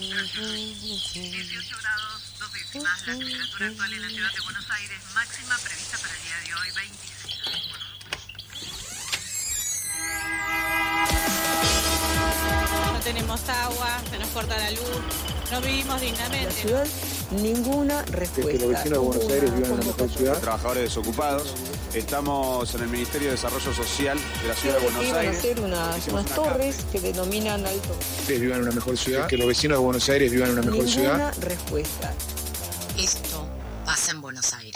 18 grados, dos décimas, la temperatura actual en la ciudad de Buenos Aires, máxima prevista para el día de hoy, 26. No tenemos agua, se nos corta la luz, no vivimos dignamente. La ciudad, ninguna respuesta. que los vecinos de Buenos Aires vivan en una mejor ciudad. Trabajadores desocupados. Estamos en el Ministerio de Desarrollo Social de la ciudad de Buenos Iban a Aires. hacer unas, unas una torres que denominan alto. Ustedes vivan en una mejor ciudad. Que los vecinos de Buenos Aires vivan en una mejor Ninguna ciudad. respuesta. Esto pasa en Buenos Aires.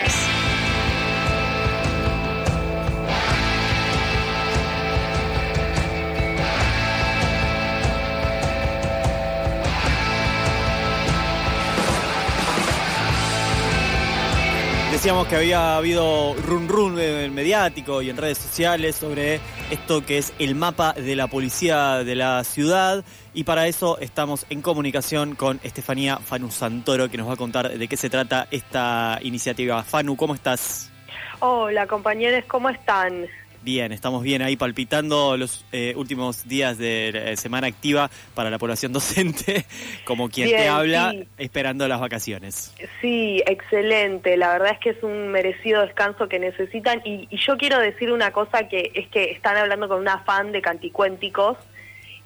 Decíamos que había habido run run eh, mediático y en redes sociales sobre esto que es el mapa de la policía de la ciudad y para eso estamos en comunicación con Estefanía Fanu Santoro que nos va a contar de qué se trata esta iniciativa. Fanu, ¿cómo estás? Hola compañeros, ¿cómo están? Bien, estamos bien ahí palpitando los eh, últimos días de eh, semana activa para la población docente, como quien te habla, sí. esperando las vacaciones. Sí, excelente. La verdad es que es un merecido descanso que necesitan. Y, y yo quiero decir una cosa que es que están hablando con una fan de canticuénticos.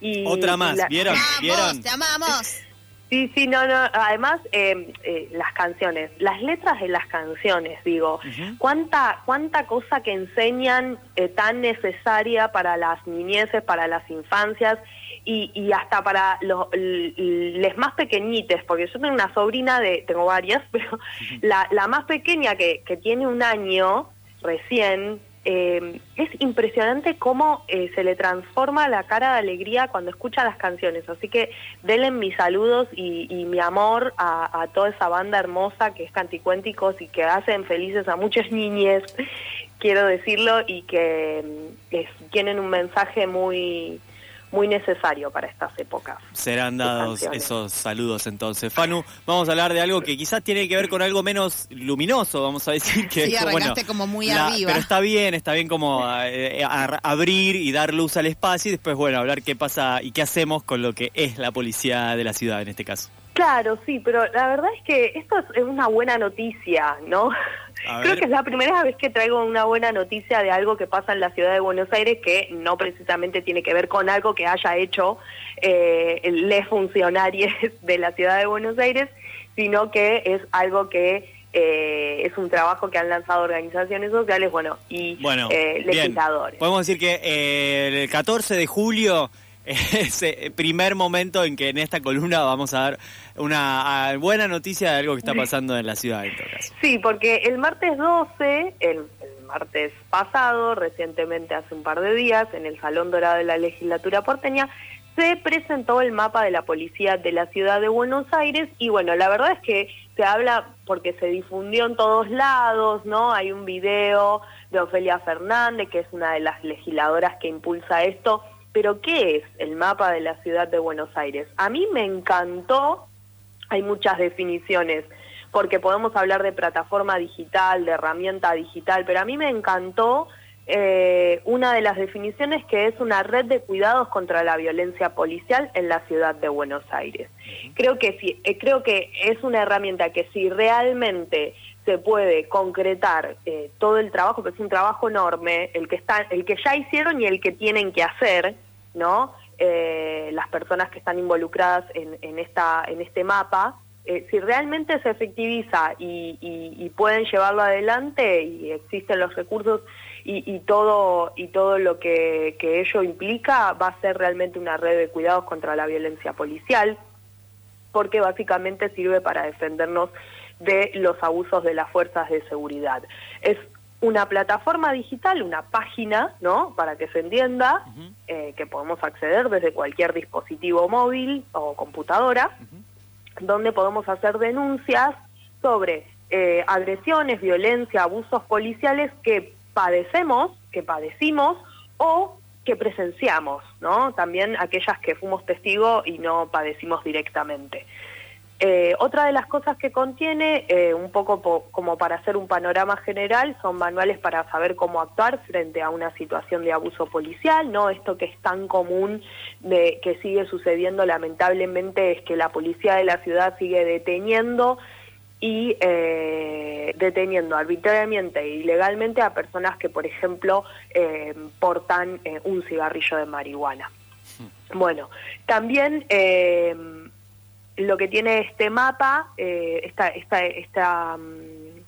Y, Otra más, la- ¿vieron? ¿Vieron? ¡Vamos, te amamos! Sí, sí, no, no. Además, eh, eh, las canciones, las letras de las canciones, digo, cuánta cuánta cosa que enseñan eh, tan necesaria para las niñeces, para las infancias y, y hasta para los les más pequeñites, porque yo tengo una sobrina de, tengo varias, pero la, la más pequeña que, que tiene un año recién, eh, es impresionante cómo eh, se le transforma la cara de alegría cuando escucha las canciones. Así que denle mis saludos y, y mi amor a, a toda esa banda hermosa que es Canticuénticos y que hacen felices a muchas niñes, quiero decirlo, y que es- tienen un mensaje muy muy necesario para estas épocas. Serán dados esos saludos entonces. Fanu, vamos a hablar de algo que quizás tiene que ver con algo menos luminoso, vamos a decir que Sí, es como, arrancaste como muy la- arriba. Pero está bien, está bien como eh, a- abrir y dar luz al espacio y después, bueno, hablar qué pasa y qué hacemos con lo que es la policía de la ciudad en este caso. Claro, sí, pero la verdad es que esto es una buena noticia, ¿no? Creo que es la primera vez que traigo una buena noticia de algo que pasa en la ciudad de Buenos Aires que no precisamente tiene que ver con algo que haya hecho eh, les funcionarios de la ciudad de Buenos Aires, sino que es algo que eh, es un trabajo que han lanzado organizaciones sociales, bueno, y Bueno, eh, bien. legisladores. Podemos decir que eh, el 14 de julio es el primer momento en que en esta columna vamos a dar una buena noticia de algo que está pasando en la ciudad en todo caso. Sí, porque el martes 12, el, el martes pasado, recientemente hace un par de días, en el Salón Dorado de la Legislatura porteña, se presentó el mapa de la policía de la ciudad de Buenos Aires y bueno, la verdad es que se habla porque se difundió en todos lados, ¿no? Hay un video de Ofelia Fernández, que es una de las legisladoras que impulsa esto, pero ¿qué es el mapa de la ciudad de Buenos Aires? A mí me encantó hay muchas definiciones, porque podemos hablar de plataforma digital, de herramienta digital, pero a mí me encantó eh, una de las definiciones que es una red de cuidados contra la violencia policial en la ciudad de Buenos Aires. Creo que sí, eh, creo que es una herramienta que si realmente se puede concretar eh, todo el trabajo, que es un trabajo enorme, el que está, el que ya hicieron y el que tienen que hacer, ¿no? Eh, las personas que están involucradas en, en esta, en este mapa, eh, si realmente se efectiviza y, y- pueden llevarlo adelante y existen los recursos y, y todo y todo lo que ello implica, va a ser realmente una red de cuidados contra la violencia policial, porque básicamente sirve para defendernos de los abusos de las fuerzas de seguridad. Es una plataforma digital, una página, ¿no? Para que se entienda, eh, que podemos acceder desde cualquier dispositivo móvil o computadora, donde podemos hacer denuncias sobre eh, agresiones, violencia, abusos policiales que padecemos, que padecimos o que presenciamos, ¿no? También aquellas que fuimos testigos y no padecimos directamente. Eh, otra de las cosas que contiene, eh, un poco po- como para hacer un panorama general, son manuales para saber cómo actuar frente a una situación de abuso policial, ¿no? Esto que es tan común de, que sigue sucediendo lamentablemente es que la policía de la ciudad sigue deteniendo y eh, deteniendo arbitrariamente e ilegalmente a personas que, por ejemplo, portan un cigarrillo de marihuana. Bueno, también lo que tiene este mapa, eh, esta, esta, esta, mm,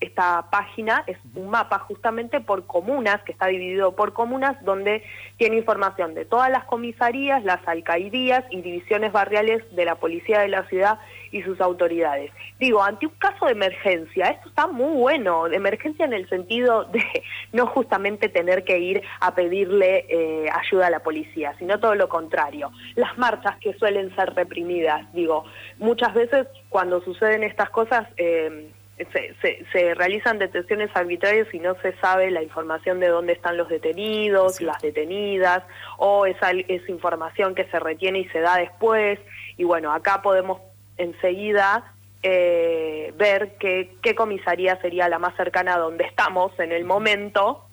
esta página es un mapa justamente por comunas, que está dividido por comunas, donde tiene información de todas las comisarías, las alcaldías y divisiones barriales de la policía de la ciudad y sus autoridades. Digo, ante un caso de emergencia, esto está muy bueno, de emergencia en el sentido de no justamente tener que ir a pedirle eh, ayuda a la policía, sino todo lo contrario. Las marchas que suelen ser reprimidas, digo, muchas veces cuando suceden estas cosas... eh, se, se- se realizan detenciones arbitrarias y no se sabe la información de dónde están los detenidos, las detenidas, o esa, esa información que se retiene y se da después. Y bueno, acá podemos enseguida eh, ver qué, qué comisaría sería la más cercana a donde estamos en el momento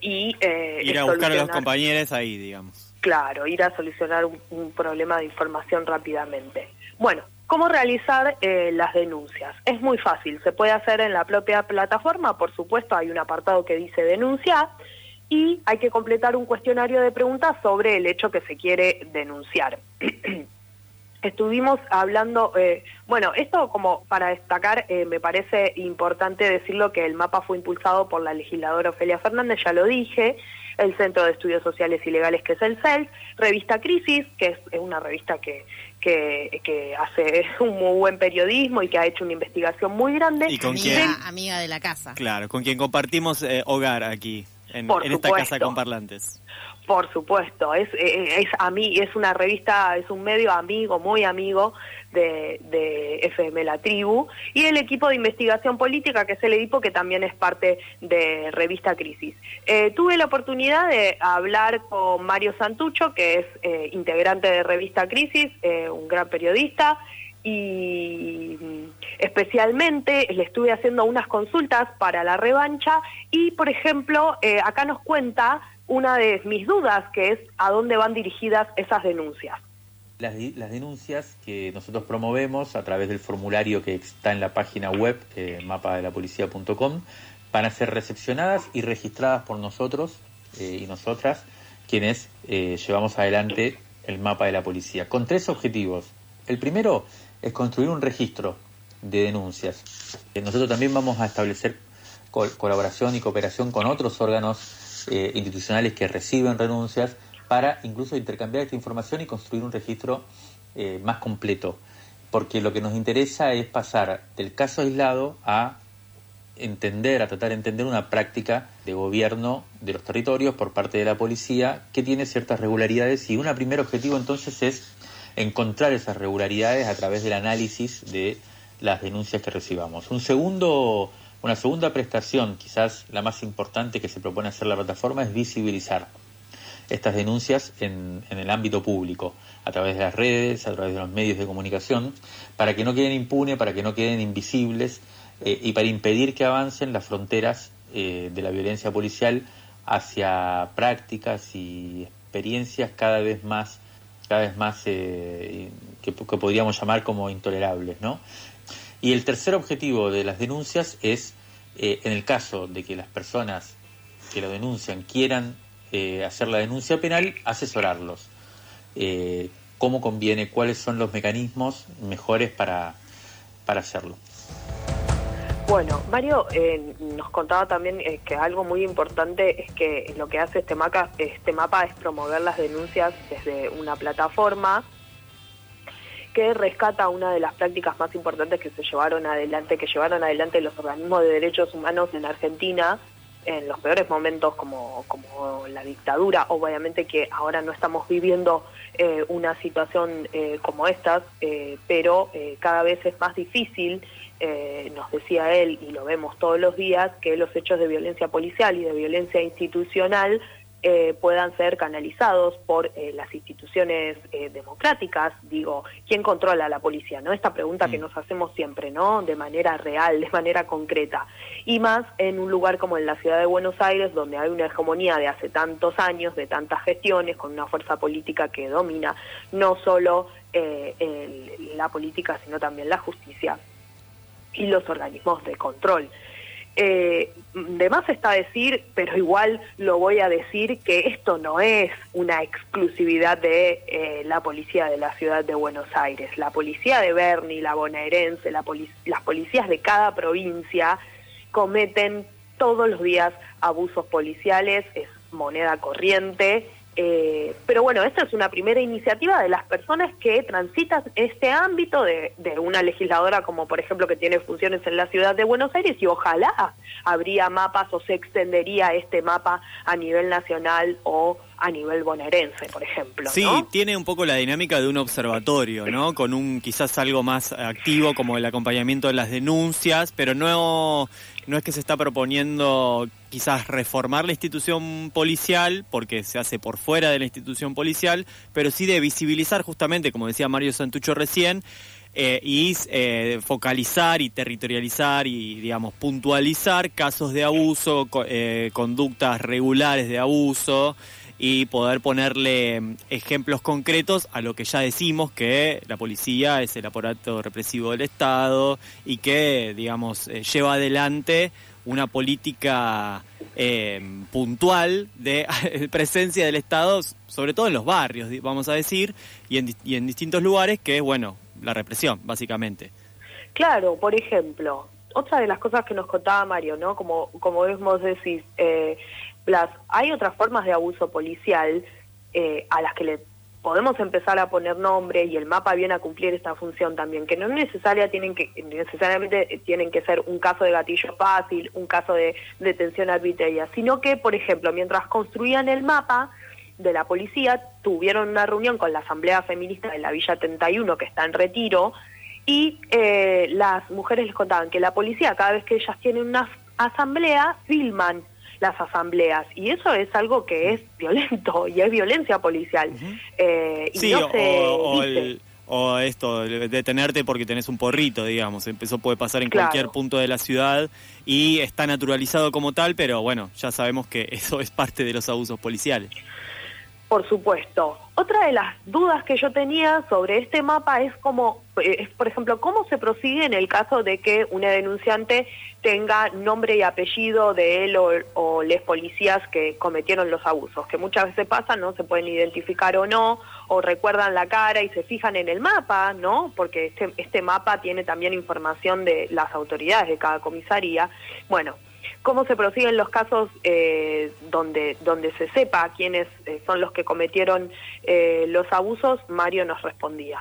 y eh, Ir a buscar a los compañeros ahí, digamos. Claro, ir a solucionar un, un problema de información rápidamente. Bueno, ¿cómo realizar eh, las denuncias? Es muy fácil, se puede hacer en la propia plataforma, por supuesto hay un apartado que dice denunciar y hay que completar un cuestionario de preguntas sobre el hecho que se quiere denunciar. Estuvimos hablando, eh, bueno, esto como para destacar, eh, me parece importante decirlo que el mapa fue impulsado por la legisladora Ofelia Fernández, ya lo dije, el Centro de Estudios Sociales y Legales, que es el CELS, Revista Crisis, que es, es una revista que, que, que hace un muy buen periodismo y que ha hecho una investigación muy grande. ¿Y con quién? amiga de la casa. Claro, con quien compartimos eh, hogar aquí, en, en esta casa con parlantes. Por supuesto, es, a mí, es una revista, es un medio amigo, muy amigo de, de FM La Tribu, y el equipo de investigación política, que es el equipo que también es parte de Revista Crisis. Eh, tuve la oportunidad de hablar con Mario Santucho, que es eh, integrante de Revista Crisis, eh, un gran periodista, y mm, especialmente le estuve haciendo unas consultas para la revancha y, por ejemplo, acá nos cuenta una de mis dudas, que es a dónde van dirigidas esas denuncias. Las, las denuncias que nosotros promovemos a través del formulario que está en la página web eh, mapadelapolicía.com van a ser recepcionadas y registradas por nosotros eh, y nosotras quienes eh, llevamos adelante el mapa de la policía con tres objetivos. El primero es construir un registro de denuncias. Eh, nosotros también vamos a establecer col- colaboración y cooperación con otros órganos eh, institucionales que reciben renuncias para incluso intercambiar esta información y construir un registro eh, más completo. Porque lo que nos interesa es pasar del caso aislado a entender, a tratar de entender una práctica de gobierno de los territorios por parte de la policía que tiene ciertas regularidades y un primer objetivo entonces es encontrar esas regularidades a través del análisis de las denuncias que recibamos. Un segundo, una segunda prestación, quizás la más importante que se propone hacer la plataforma, es visibilizar estas denuncias en, el ámbito público, a través de las redes, a través de los medios de comunicación, para que no queden impunes, para que no queden invisibles eh, y para impedir que avancen las fronteras eh, de la violencia policial hacia prácticas y experiencias cada vez más cada vez más eh, que, que podríamos llamar como intolerables, ¿no? Y el tercer objetivo de las denuncias es, eh, en el caso de que las personas que lo denuncian quieran eh, hacer la denuncia penal, asesorarlos. Eh, cómo conviene, cuáles son los mecanismos mejores para, para hacerlo. Bueno, Mario eh, nos contaba también eh, que algo muy importante es que lo que hace este mapa, este mapa es promover las denuncias desde una plataforma que rescata una de las prácticas más importantes que se llevaron adelante, que llevaron adelante los organismos de derechos humanos en Argentina en los peores momentos como, como la dictadura, obviamente que ahora no estamos viviendo eh, una situación eh, como estas, eh, pero cada vez es más difícil, nos decía él, y lo vemos todos los días, que los hechos de violencia policial y de violencia institucional eh, puedan ser canalizados por eh, las instituciones eh, democráticas. Digo, ¿quién controla la policía? ¿No? Esta pregunta que nos hacemos siempre, ¿no? De manera real, de manera concreta. Y más en un lugar como en la ciudad de Buenos Aires, donde hay una hegemonía de hace tantos años, de tantas gestiones, con una fuerza política que domina no solo el- la política, sino también la justicia y los organismos de control. Eh, de más está decir, pero igual lo voy a decir, que esto no es una exclusividad de eh, la policía de la ciudad de Buenos Aires. La policía de Berni, la bonaerense, la poli- las policías de cada provincia cometen todos los días abusos policiales, es moneda corriente. Eh, pero bueno, esta es una primera iniciativa de las personas que transitan este ámbito de, de una legisladora como por ejemplo que tiene funciones en la ciudad de Buenos Aires y ojalá habría mapas o se extendería este mapa a nivel nacional o a nivel bonaerense, por ejemplo. Sí, ¿no? tiene un poco la dinámica de un observatorio, ¿no? Con un quizás algo más activo como el acompañamiento de las denuncias, pero no, no es que se está proponiendo quizás reformar la institución policial, porque se hace por fuera de la institución policial, pero sí de visibilizar justamente, como decía Mario Santucho recién, eh, y eh, focalizar y territorializar y, digamos, puntualizar casos de abuso, co- eh, conductas regulares de abuso y poder ponerle mm, ejemplos concretos a lo que ya decimos que la policía es el aparato represivo del Estado y que, digamos, eh, lleva adelante una política eh, puntual de presencia del Estado, sobre todo en los barrios, vamos a decir, y en, y en distintos lugares, que es, bueno, la represión, básicamente. Claro, por ejemplo, otra de las cosas que nos contaba Mario, ¿no? Como, como vos decís, eh, Hay otras formas de abuso policial eh, a las que le podemos empezar a poner nombre y el mapa viene a cumplir esta función también, que no necesaria tienen que, necesariamente tienen que ser un caso de gatillo fácil, un caso de detención arbitraria, sino que, por ejemplo, mientras construían el mapa, de la policía tuvieron una reunión con la Asamblea Feminista de la Villa 31, que está en retiro, y eh, las mujeres les contaban que la policía, cada vez que ellas tienen una asamblea, filman las asambleas. Y eso es algo que es violento y es violencia policial. Eh, y Sí, no o, se o dice. el- o esto, detenerte porque tenés un porrito, digamos. Eso puede pasar en Claro. cualquier punto de la ciudad y está naturalizado como tal, pero bueno, ya sabemos que eso es parte de los abusos policiales. Por supuesto. Otra de las dudas que yo tenía sobre este mapa es cómo, eh, es, por ejemplo, cómo se prosigue en el caso de que una denunciante tenga nombre y apellido de él o, o les policías que cometieron los abusos, que muchas veces pasa, no se pueden identificar o no, o recuerdan la cara y se fijan en el mapa, ¿no? Porque este, este mapa tiene también información de las autoridades de cada comisaría. Bueno, cómo se prosiguen los casos eh, donde, donde se sepa quiénes eh, son los que cometieron eh, los abusos, Mario nos respondía.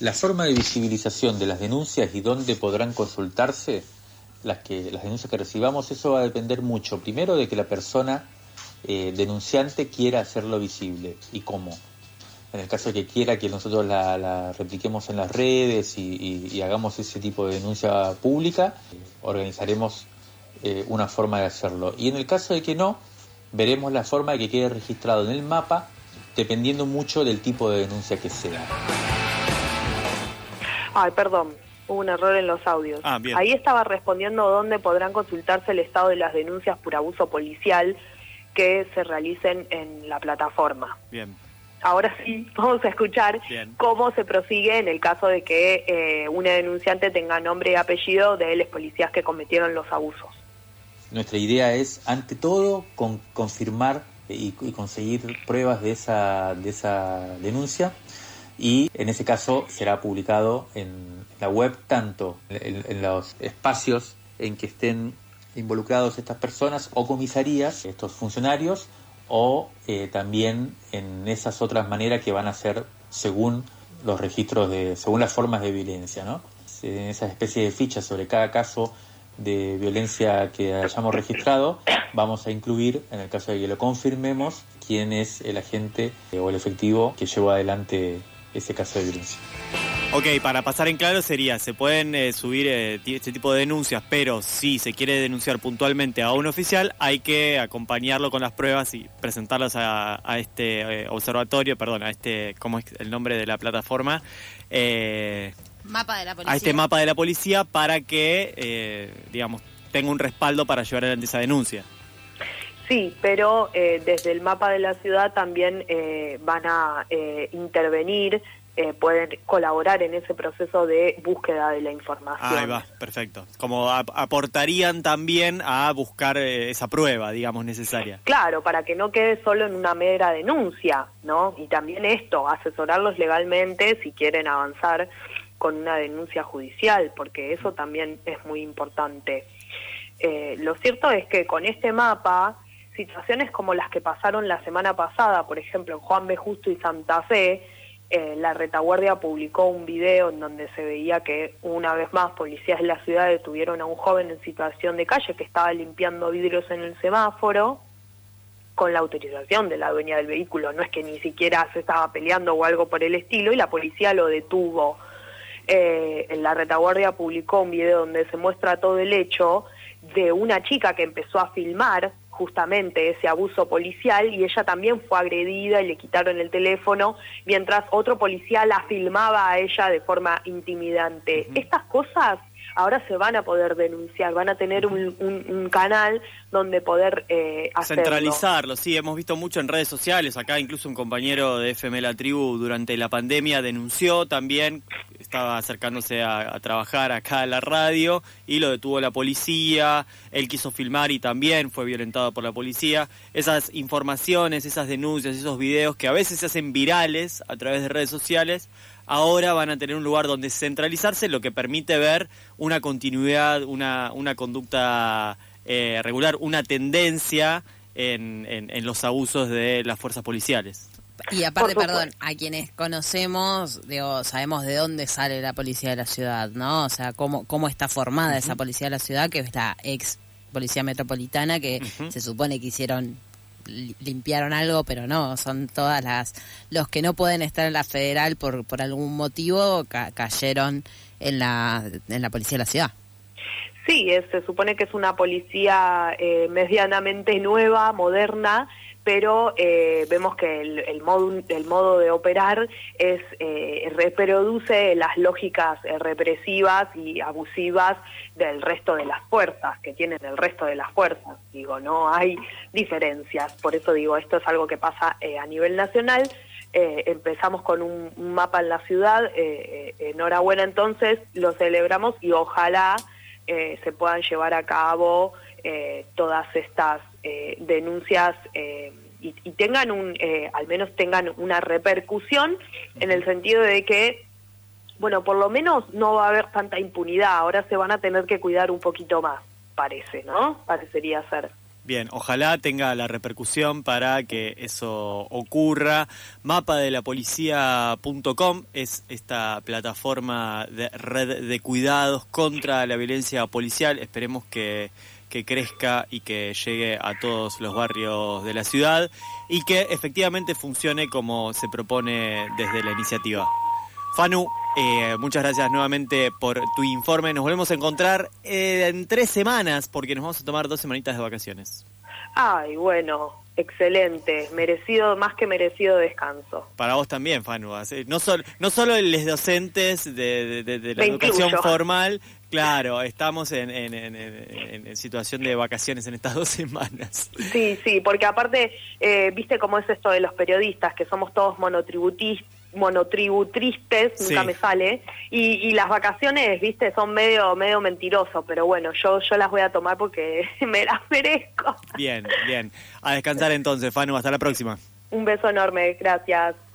La forma de visibilización de las denuncias y dónde podrán consultarse las, que, las denuncias que recibamos, eso va a depender mucho. Primero de que la persona eh, denunciante quiera hacerlo visible y cómo. En el caso de que quiera que nosotros la, la repliquemos en las redes y, y- hagamos ese tipo de denuncia pública, organizaremos eh, una forma de hacerlo. Y en el caso de que no, veremos la forma de que quede registrado en el mapa, dependiendo mucho del tipo de denuncia que sea. Ay, perdón, hubo un error en los audios. Ah, bien. Ahí estaba respondiendo dónde podrán consultarse el estado de las denuncias por abuso policial que se realicen en la plataforma. Bien. Ahora sí, vamos a escuchar Bien. cómo se prosigue en el caso de que eh, una denunciante tenga nombre y apellido de los policías que cometieron los abusos. Nuestra idea es, ante todo, con- confirmar y, conseguir pruebas de esa, de esa denuncia y en ese caso será publicado en la web tanto en, los espacios en que estén involucrados estas personas o comisarías, estos funcionarios, o eh, también en esas otras maneras que van a ser según los registros de, según las formas de violencia, ¿no? En esa especie de fichas sobre cada caso de violencia que hayamos registrado, vamos a incluir, en el caso de que lo confirmemos, quién es el agente eh, o el efectivo que llevó adelante ese caso de violencia. Ok, para pasar en claro sería, se pueden eh, subir eh, este tipo de denuncias, pero si se quiere denunciar puntualmente a un oficial, hay que acompañarlo con las pruebas y presentarlas a, este observatorio, perdón, a este, ¿cómo es el nombre de la plataforma? Mapa de la policía. a este mapa de la policía para que, eh, digamos, tenga un respaldo para llevar adelante esa denuncia. Sí, pero eh, desde el mapa de la ciudad también eh, van a eh, intervenir, eh, pueden colaborar en ese proceso de búsqueda de la información. Ahí va, perfecto. Como ap- aportarían también a buscar eh, esa prueba, digamos, necesaria. Claro, para que no quede solo en una mera denuncia, ¿no? Y también esto, asesorarlos legalmente si quieren avanzar con una denuncia judicial, porque eso también es muy importante. Eh, lo cierto es que con este mapa, situaciones como las que pasaron la semana pasada, por ejemplo, en Juan B. Justo y Santa Fe, eh, la retaguardia publicó un video en donde se veía que una vez más policías de la ciudad detuvieron a un joven en situación de calle que estaba limpiando vidrios en el semáforo con la autorización de la dueña del vehículo, no es que ni siquiera se estaba peleando o algo por el estilo y la policía lo detuvo. Eh, en la retaguardia publicó un video donde se muestra todo el hecho de una chica que empezó a filmar justamente ese abuso policial y ella también fue agredida y le quitaron el teléfono mientras otro policía la filmaba a ella de forma intimidante. Estas cosas ahora se van a poder denunciar, van a tener un, un- un canal donde poder eh, hacerlo. Centralizarlo, sí, hemos visto mucho en redes sociales, acá incluso un compañero de FM La Tribu durante la pandemia denunció también, estaba acercándose a, a trabajar acá a la radio y lo detuvo la policía, él quiso filmar y también fue violentado por la policía. Esas informaciones, esas denuncias, esos videos que a veces se hacen virales a través de redes sociales, ahora van a tener un lugar donde centralizarse, lo que permite ver una continuidad, una, una conducta eh, regular, una tendencia en, en- en los abusos de las fuerzas policiales. Y aparte, perdón, a quienes conocemos, digo, sabemos de dónde sale la policía de la ciudad, ¿no? O sea, cómo, cómo está formada esa policía de la ciudad, que es la ex policía metropolitana, que se supone que hicieron, li- limpiaron algo, pero no, son todas las, los que no pueden estar en la federal por, por algún motivo, ca- cayeron en la, en la policía de la ciudad. Sí, es- se supone que es una policía eh, medianamente nueva, moderna, pero eh, vemos que el, modo, el modo de operar es eh, reproduce las lógicas eh, represivas y abusivas del resto de las fuerzas, que tienen el resto de las fuerzas. Digo, no hay diferencias. Por eso digo, esto es algo que pasa eh, a nivel nacional. Eh, empezamos con un, mapa en la ciudad, eh, eh, enhorabuena entonces, lo celebramos y ojalá se puedan llevar a cabo todas estas eh, denuncias eh, y, y tengan un, eh, al menos tengan una repercusión en el sentido de que, bueno, por lo menos no va a haber tanta impunidad, ahora se van a tener que cuidar un poquito más, parece, ¿no? Parecería ser. Bien, ojalá tenga la repercusión para que eso ocurra. Mapadelapolicía.com es esta plataforma de red de cuidados contra la violencia policial. Esperemos que, que crezca y que llegue a todos los barrios de la ciudad y que efectivamente funcione como se propone desde la iniciativa. Fanu, eh, muchas gracias nuevamente por tu informe. Nos volvemos a encontrar eh, en tres semanas porque nos vamos a tomar dos semanitas de vacaciones. Ay, bueno, excelente, merecido, más que merecido descanso. Para vos también, Fanu. No, sol- no solo los docentes de, de- de- de la Me educación incluyo. formal, claro, estamos en, en- en- en- en situación de vacaciones en estas dos semanas. Sí, sí, porque aparte, eh, viste cómo es esto de los periodistas, que somos todos monotributis- monotributristes, nunca Sí. me sale, y, y las vacaciones, viste, son medio medio mentirosos, pero bueno, yo yo las voy a tomar porque me las merezco. Bien, bien. A descansar entonces, Fanu. Hasta la próxima. Un beso enorme, gracias.